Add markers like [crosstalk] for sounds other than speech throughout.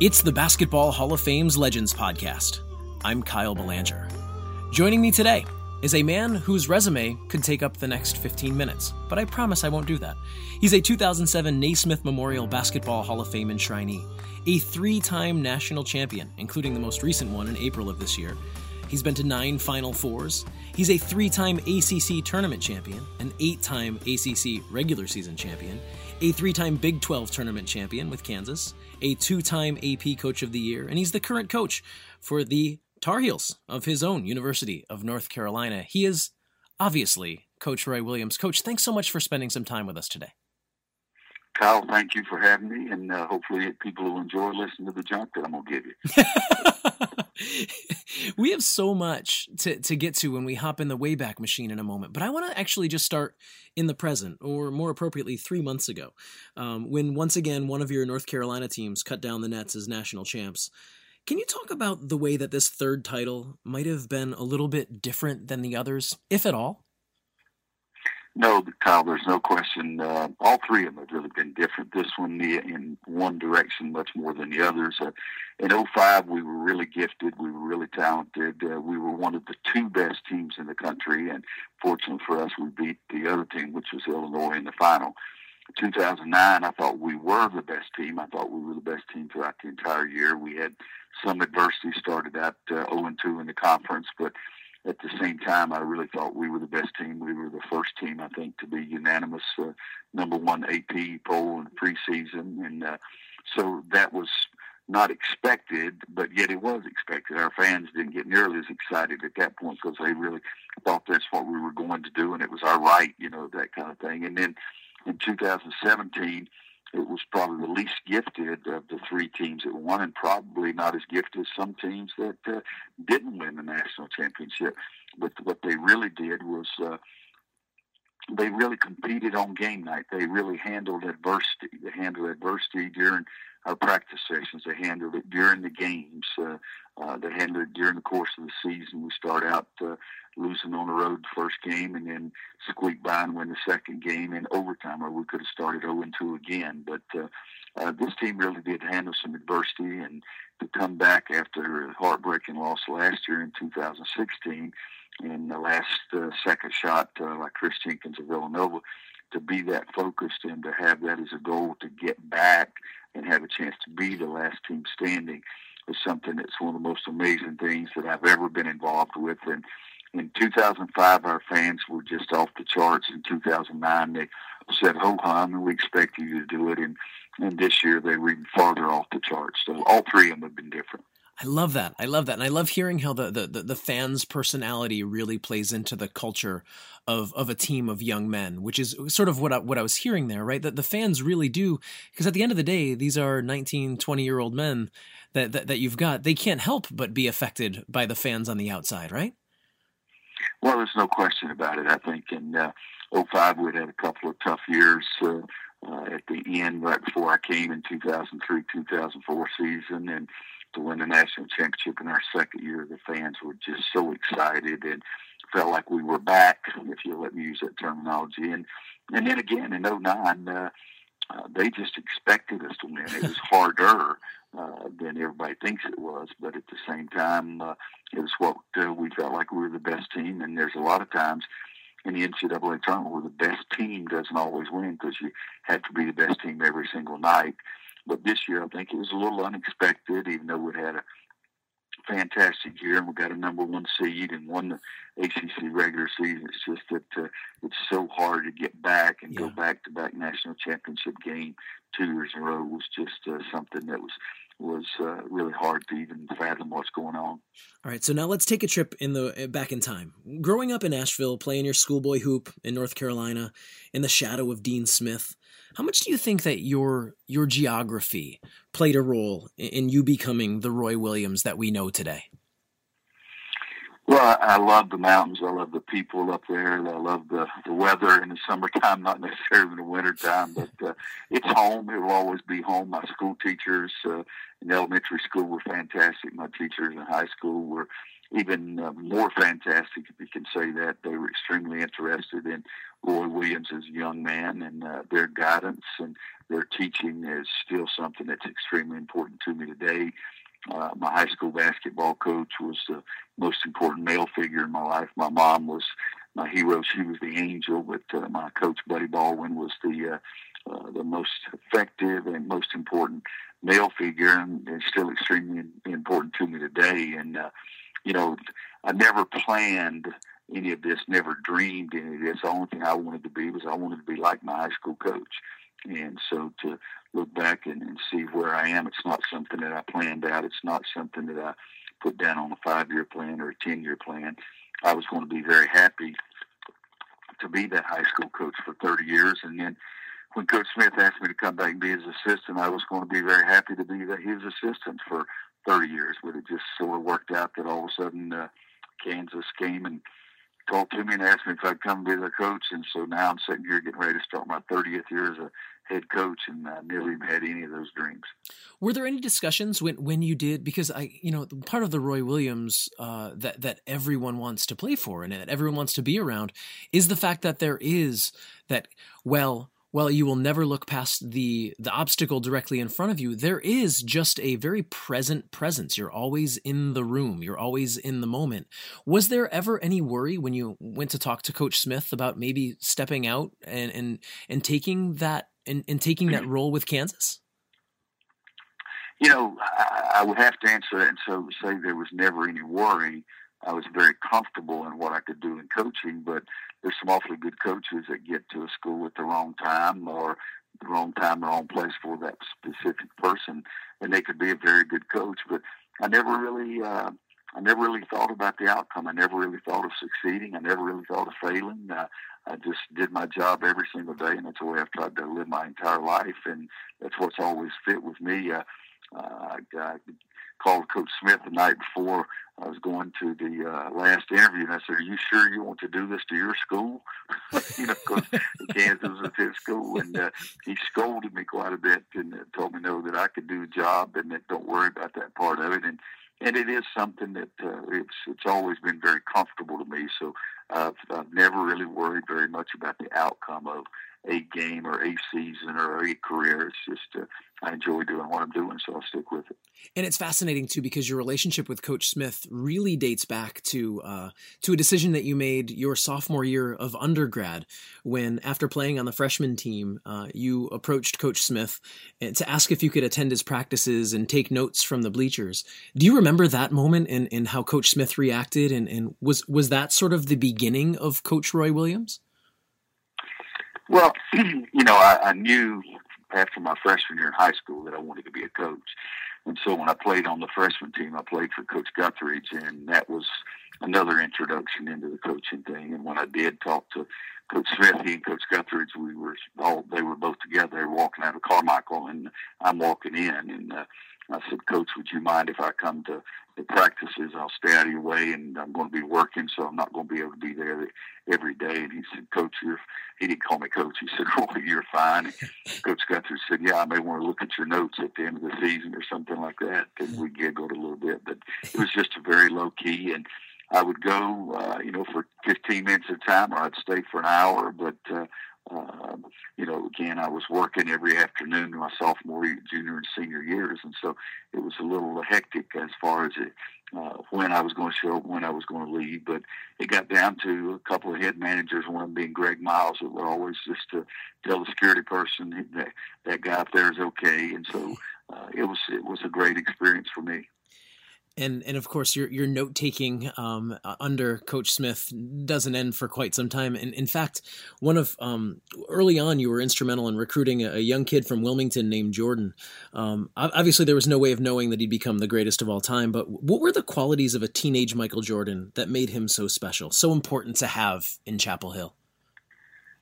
It's the Basketball Hall of Fame's Legends Podcast. I'm Kyle Belanger. Joining me today is a man whose resume could take up the next 15 minutes, but I promise I won't do that. He's a 2007 Naismith Memorial Basketball Hall of Fame enshrinee, a three time national champion, including the most recent one in April of this year. He's been to nine Final Fours. He's a three time ACC tournament champion, an eight time ACC regular season champion, a three time Big 12 tournament champion with Kansas, a two time AP Coach of the Year, and he's the current coach for the Tar Heels of his own University of North Carolina. He is obviously Coach Roy Williams. Coach, thanks so much for spending some time with us today. Kyle, thank you for having me, and uh, hopefully people will enjoy listening to the junk that I'm gonna give you. [laughs] [laughs] we have so much to, to get to when we hop in the Wayback Machine in a moment, but I want to actually just start in the present, or more appropriately, three months ago, um, when once again one of your North Carolina teams cut down the nets as national champs. Can you talk about the way that this third title might have been a little bit different than the others, if at all? No, Kyle, there's no question. Uh, all three of them have really been different. This one in one direction much more than the others. Uh, in 05, we were really gifted. We were really talented. Uh, we were one of the two best teams in the country. And fortunately for us, we beat the other team, which was Illinois, in the final. 2009, I thought we were the best team. I thought we were the best team throughout the entire year. We had some adversity, started out uh, 0-2 in the conference, but at the same time, I really thought we were the best team. We were the first team, I think, to be unanimous uh, number one AP poll in preseason, and uh, so that was not expected, but yet it was expected. Our fans didn't get nearly as excited at that point because they really thought that's what we were going to do, and it was our right, you know, that kind of thing. And then in 2017 it was probably the least gifted of the three teams that won, and probably not as gifted as some teams that uh, didn't win the national championship. But what they really did was uh, they really competed on game night. They really handled adversity. They handled adversity during our practice sessions. They handled it during the games. Uh, uh, they handled it during the course of the season. We start out uh, losing on the road the first game and then squeak by and win the second game in overtime, or we could have started 0 2 again. But uh, uh, this team really did handle some adversity and to come back after a heartbreaking loss last year in 2016 in the last uh, second shot, uh, like Kris Jenkins of Villanova, to be that focused and to have that as a goal to get back and have a chance to be the last team standing is something that's one of the most amazing things that I've ever been involved with. And in 2005, our fans were just off the charts. In 2009, they said, "Ho hum," and we expect you to do it. And and this year, they were even farther off the charts. So all three of them have been different. I love that. I love that. And I love hearing how the, the, the, the, fans' personality really plays into the culture of, of a team of young men, which is sort of what I, what I was hearing there, right? That the fans really do, because at the end of the day, these are 19, 20 year old men that, that, that you've got. They can't help but be affected by the fans on the outside, right? Well, there's no question about it. I think in uh, 05, we'd had a couple of tough years. Uh, uh, at the end, right before I came in 2003, 2004 season, and to win the national championship in our second year. The fans were just so excited and felt like we were back, if you let me use that terminology. And and then again in 09, uh, uh, they just expected us to win. It was [laughs] harder uh, than everybody thinks it was, but at the same time, uh, it was what uh, we felt like we were the best team. And there's a lot of times in the NCAA tournament where the best team doesn't always win because you have to be the best team every single night. But this year, I think it was a little unexpected, even though we had a fantastic year and we got a number one seed and won the ACC regular season. It's just that uh, it's so hard to get back and yeah. go back to back national championship game two years in a row was just uh, something that was was uh, really hard to even fathom what's going on. All right, so now let's take a trip in the back in time. Growing up in Asheville, playing your schoolboy hoop in North Carolina, in the shadow of Dean Smith, how much do you think that your your geography played a role in you becoming the Roy Williams that we know today? Well, I, love the mountains. I love the people up there. I love the the weather in the summertime, [laughs] not necessarily in the wintertime, but uh, it's home. It will always be home. My school teachers uh, in elementary school were fantastic. My teachers in high school were even uh, more fantastic, if you can say that. They were extremely interested in Roy Williams as a young man, and uh, their guidance and their teaching is still something that's extremely important to me today. Uh, my high school basketball coach was the most important male figure in my life. My mom was my hero; she was the angel. But uh, my coach, Buddy Baldwin, was the uh, uh, the most effective and most important male figure, and is still extremely important to me today. And uh, you know, I never planned any of this, never dreamed any of this. The only thing I wanted to be was I wanted to be like my high school coach. And so to look back and, and see where I am, it's not something that I planned out. It's not something that I put down on a five year plan or a 10 year plan. I was going to be very happy to be that high school coach for 30 years. And then when Coach Smith asked me to come back and be his assistant, I was going to be very happy to be his assistant for 30 years. But it just sort of worked out that all of a sudden uh, Kansas came and called to me and asked me if I'd come be their coach. And so now I'm sitting here getting ready to start my 30th year as a head coach, and I never even had any of those dreams. Were there any discussions when when you did? Because I, you know, part of the Roy Williams uh, that that everyone wants to play for and that everyone wants to be around is the fact that there is that well well, you will never look past the the obstacle directly in front of you, there is just a very present presence. You're always in the room. You're always in the moment. Was there ever any worry when you went to talk to Coach Smith about maybe stepping out and and, and taking that and, and taking that role with Kansas? You know, I, I would have to answer that and so say there was never any worry. I was very comfortable in what I could do in coaching, but there's some awfully good coaches that get to a school at the wrong time or the wrong time, the wrong place for that specific person, and they could be a very good coach. But I never really, uh, I never really thought about the outcome. I never really thought of succeeding. I never really thought of failing. Uh, I just did my job every single day, and that's the way I've tried to live my entire life, and that's what's always fit with me. Uh, uh, I, called Coach Smith the night before I was going to the uh, last interview, and I said, "Are you sure you want to do this to your school?" [laughs] you know, because Kansas is his school, and uh, he scolded me quite a bit and uh, told me no that I could do the job and that don't worry about that part of it. And and it is something that uh, it's it's always been very comfortable to me. So I've, I've never really worried very much about the outcome of a game or a season or a career. It's just uh, I enjoy doing what I'm doing, so I'll stick with it. And it's fascinating too because your relationship with Coach Smith really dates back to uh, to a decision that you made your sophomore year of undergrad, when after playing on the freshman team, uh, you approached Coach Smith eh, to ask if you could attend his practices and take notes from the bleachers. Do you remember that moment and, and how Coach Smith reacted? And, and was was that sort of the beginning of Coach Roy Williams? Well, [clears throat] you know, I, I knew after my freshman year in high school that I wanted to be a coach. And so when I played on the freshman team, I played for Coach Guthridge, and that was another introduction into the coaching thing. And when I did talk to Coach Smith, he and Coach Guthridge, we were all they were both together. Walking out of Carmichael, and I'm walking in, and uh, I said, Coach, would you mind if I come to the practices? I'll stay out of your way, and I'm going to be working, so I'm not going to be able to be there every day. And he said, Coach, you're, he didn't call me Coach. He said, [laughs] Roy, you're fine. [laughs] Coach Guthridge said, Yeah, I may want to look at your notes at the end of the season or something like that. And we giggled a little bit, but it was just a very low key. And I would go, uh, you know, for 15 minutes at a time, or I'd stay for an hour, but uh, um, you know, again, I was working every afternoon in my sophomore, junior, and senior years, and so it was a little hectic as far as it, uh, when I was going to show up, when I was going to leave. But it got down to a couple of head managers, one being Greg Miles, that would always just to tell the security person that that guy up there is okay, and so uh, it was it was a great experience for me and and of course your your note taking um, under Coach Smith doesn't end for quite some time. And in fact, one of um, early on, you were instrumental in recruiting a, a young kid from Wilmington named Jordan. Um, obviously, there was no way of knowing that he'd become the greatest of all time. But what were the qualities of a teenage Michael Jordan that made him so special, so important to have in Chapel Hill?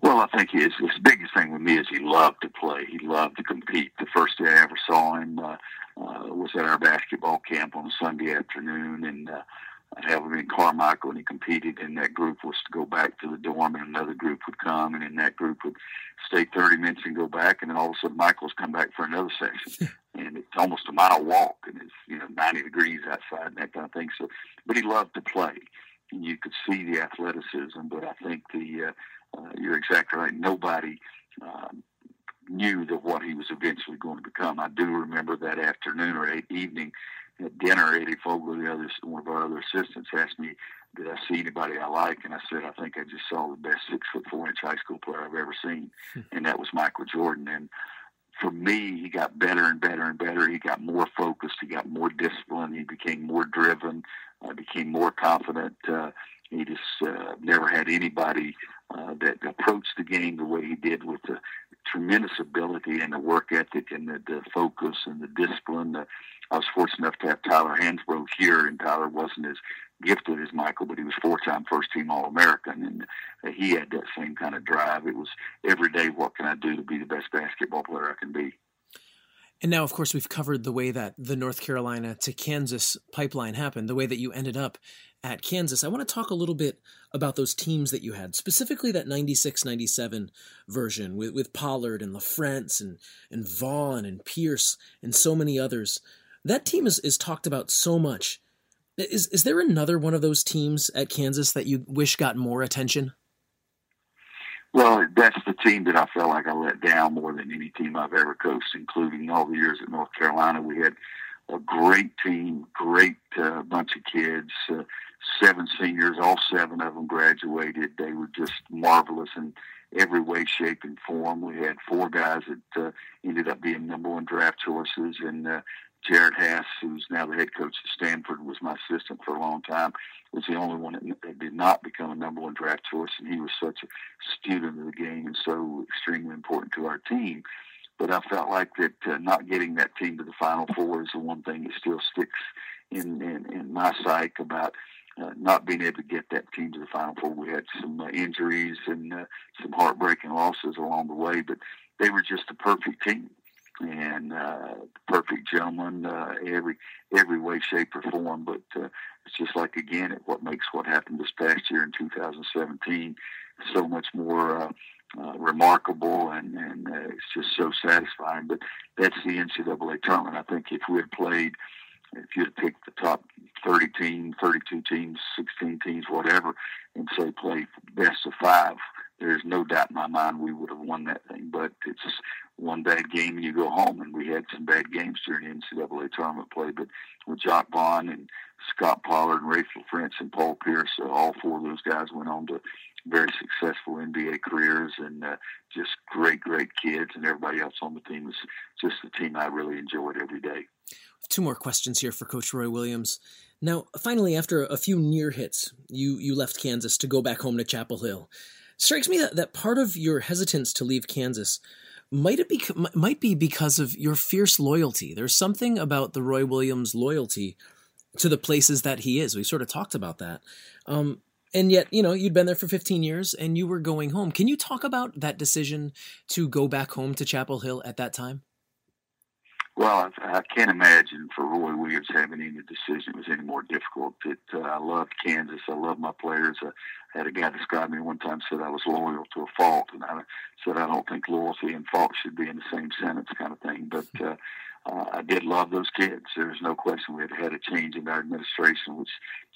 Well, I think his his biggest thing with me is he loved to play. He loved to compete. The first day I ever saw him. Uh, uh, was at our basketball camp on a Sunday afternoon, and uh, I'd have him in Carmichael, and he competed. And that group was to go back to the dorm, and another group would come, and then that group would stay 30 minutes and go back, and then all of a sudden Michael's come back for another section, [laughs] and it's almost a mile walk, and it's you know 90 degrees outside and that kind of thing. So, but he loved to play. And you could see the athleticism, but I think the uh, uh, you're exactly right. Nobody um, knew that what he was eventually going to become. I do remember that afternoon or evening at dinner, Eddie Fogler, the other one of our other assistants, asked me, "Did I see anybody I like?" And I said, "I think I just saw the best six foot four inch high school player I've ever seen, hmm. and that was Michael Jordan." And for me, he got better and better and better. He got more focused. He got more disciplined. He became more driven. Uh, became more confident. Uh, he just uh, never had anybody uh, that approached the game the way he did with the tremendous ability and the work ethic and the, the focus and the discipline. Uh, I was fortunate enough to have Tyler Hansbrough here, and Tyler wasn't as gifted as Michael, but he was four-time first-team All-American, and uh, he had that same kind of drive. It was every day, what can I do to be the best basketball player I can be? And now, of course, we've covered the way that the North Carolina to Kansas pipeline happened, the way that you ended up at Kansas. I want to talk a little bit about those teams that you had, specifically that 96 97 version with, with Pollard and LaFrentz and, and Vaughn and Pierce and so many others. That team is, is talked about so much. Is, is there another one of those teams at Kansas that you wish got more attention? Well, that's the team that I felt like I let down more than any team I've ever coached, including all the years at North Carolina. We had a great team, great uh, bunch of kids, uh, seven seniors, all seven of them graduated. They were just marvelous in every way, shape, and form. We had four guys that uh, ended up being number one draft choices, and uh, Jerod Haase, who's now the head coach at Stanford, was my assistant for a long time. Was the only one that did not become a number one draft choice, and he was such a student of the game and so extremely important to our team. But I felt like that uh, not getting that team to the Final Four is the one thing that still sticks in in, in my psyche about uh, not being able to get that team to the Final Four. We had some uh, injuries and uh, some heartbreaking losses along the way, but they were just a perfect team and uh, perfect gentleman, uh, every every way, shape, or form. But uh, it's just like again, it, what makes what happened this past year in 2017 so much more uh, uh, remarkable, and and uh, it's just so satisfying. But that's the NCAA tournament. I think if we had played, if you'd have picked the top 30 teams, 32 teams, 16 teams, whatever, and say play best of five there's no doubt in my mind we would have won that thing. But it's one bad game and you go home. And we had some bad games during the NCAA tournament play. But with Jacque Vaughn and Scot Pollard and Raef LaFrentz and Paul Pierce, uh, all four of those guys went on to very successful NBA careers and uh, just great, great kids. And everybody else on the team was just the team I really enjoyed every day. Two more questions here for Coach Roy Williams. Now, finally, after a few near hits, you, you left Kansas to go back home to Chapel Hill strikes me that, that part of your hesitance to leave Kansas might it be might be because of your fierce loyalty. There's something about the Roy Williams loyalty to the places that he is. We sort of talked about that. Um, and yet, you know, you'd been there for 15 years and you were going home. Can you talk about that decision to go back home to Chapel Hill at that time? Well, I I can't imagine for Roy Williams having any decision was any more difficult. It, uh, I loved Kansas. I love my players. I had a guy describe me one time said I was loyal to a fault, and I said I don't think loyalty and fault should be in the same sentence, kind of thing. But uh, uh, I did love those kids. There's no question. We had had a change in our administration, which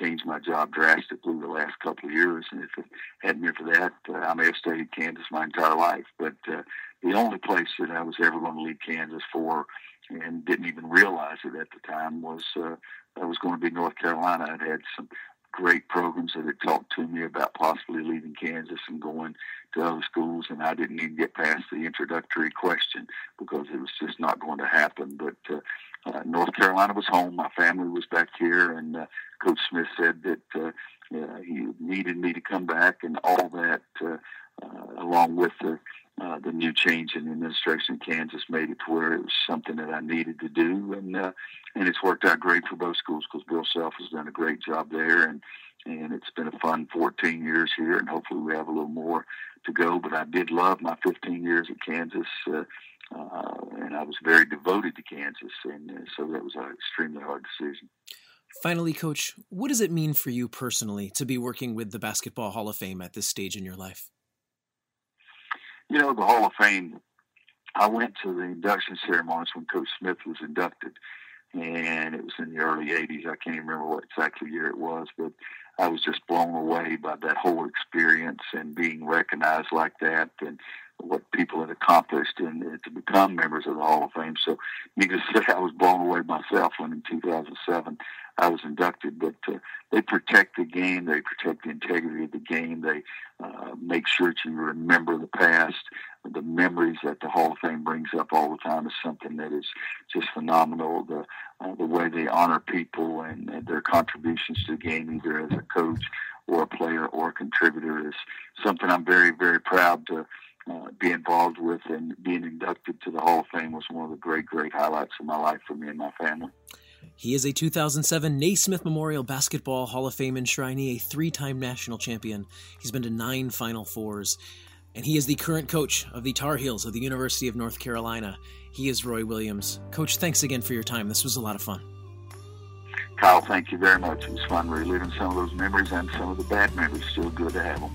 changed my job drastically the last couple of years. And if it hadn't been for that, uh, I may have stayed in Kansas my entire life. But uh, the only place that I was ever going to leave Kansas for and didn't even realize it at the time was uh, I was going to be North Carolina. I'd had some great programs that had talked to me about possibly leaving Kansas and going to other schools, and I didn't even get past the introductory question because it was just not going to happen. But uh, uh, North Carolina was home. My family was back here, and uh, Coach Smith said that uh, uh, he needed me to come back, and all that, uh, uh, along with the uh, the new change in the administration in Kansas made it to where it was something that I needed to do, and uh, and it's worked out great for both schools because Bill Self has done a great job there, and and it's been a fun 14 years here, and hopefully we have a little more to go. But I did love my 15 years at Kansas, uh, uh, and I was very devoted to Kansas, and uh, so that was an extremely hard decision. Finally, Coach, what does it mean for you personally to be working with the Basketball Hall of Fame at this stage in your life? You know, the Hall of Fame, I went to the induction ceremonies when Coach Smith was inducted, and it was in the early 80s. I can't remember what exactly year it was, but I was just blown away by that whole experience and being recognized like that and what people had accomplished and to become members of the Hall of Fame. So, needless to say, I was blown away myself when in 2007 I was inducted. But uh, they protect the game, they protect the integrity of the game, they uh, make sure that you remember the past. The memories that the Hall of Fame brings up all the time is something that is just phenomenal. The uh, the way they honor people and, and their contributions to the game, either as a coach or a player or a contributor, is something I'm very, very proud to uh, be involved with and being inducted to the Hall of Fame was one of the great, great highlights of my life for me and my family. He is a 2007 Naismith Memorial Basketball Hall of Fame enshrinee, a three time national champion. He's been to nine Final Fours, and he is the current coach of the Tar Heels of the University of North Carolina. He is Roy Williams. Coach, thanks again for your time. This was a lot of fun. Kyle, thank you very much. It was fun reliving some of those memories and some of the bad memories. Still good to have them.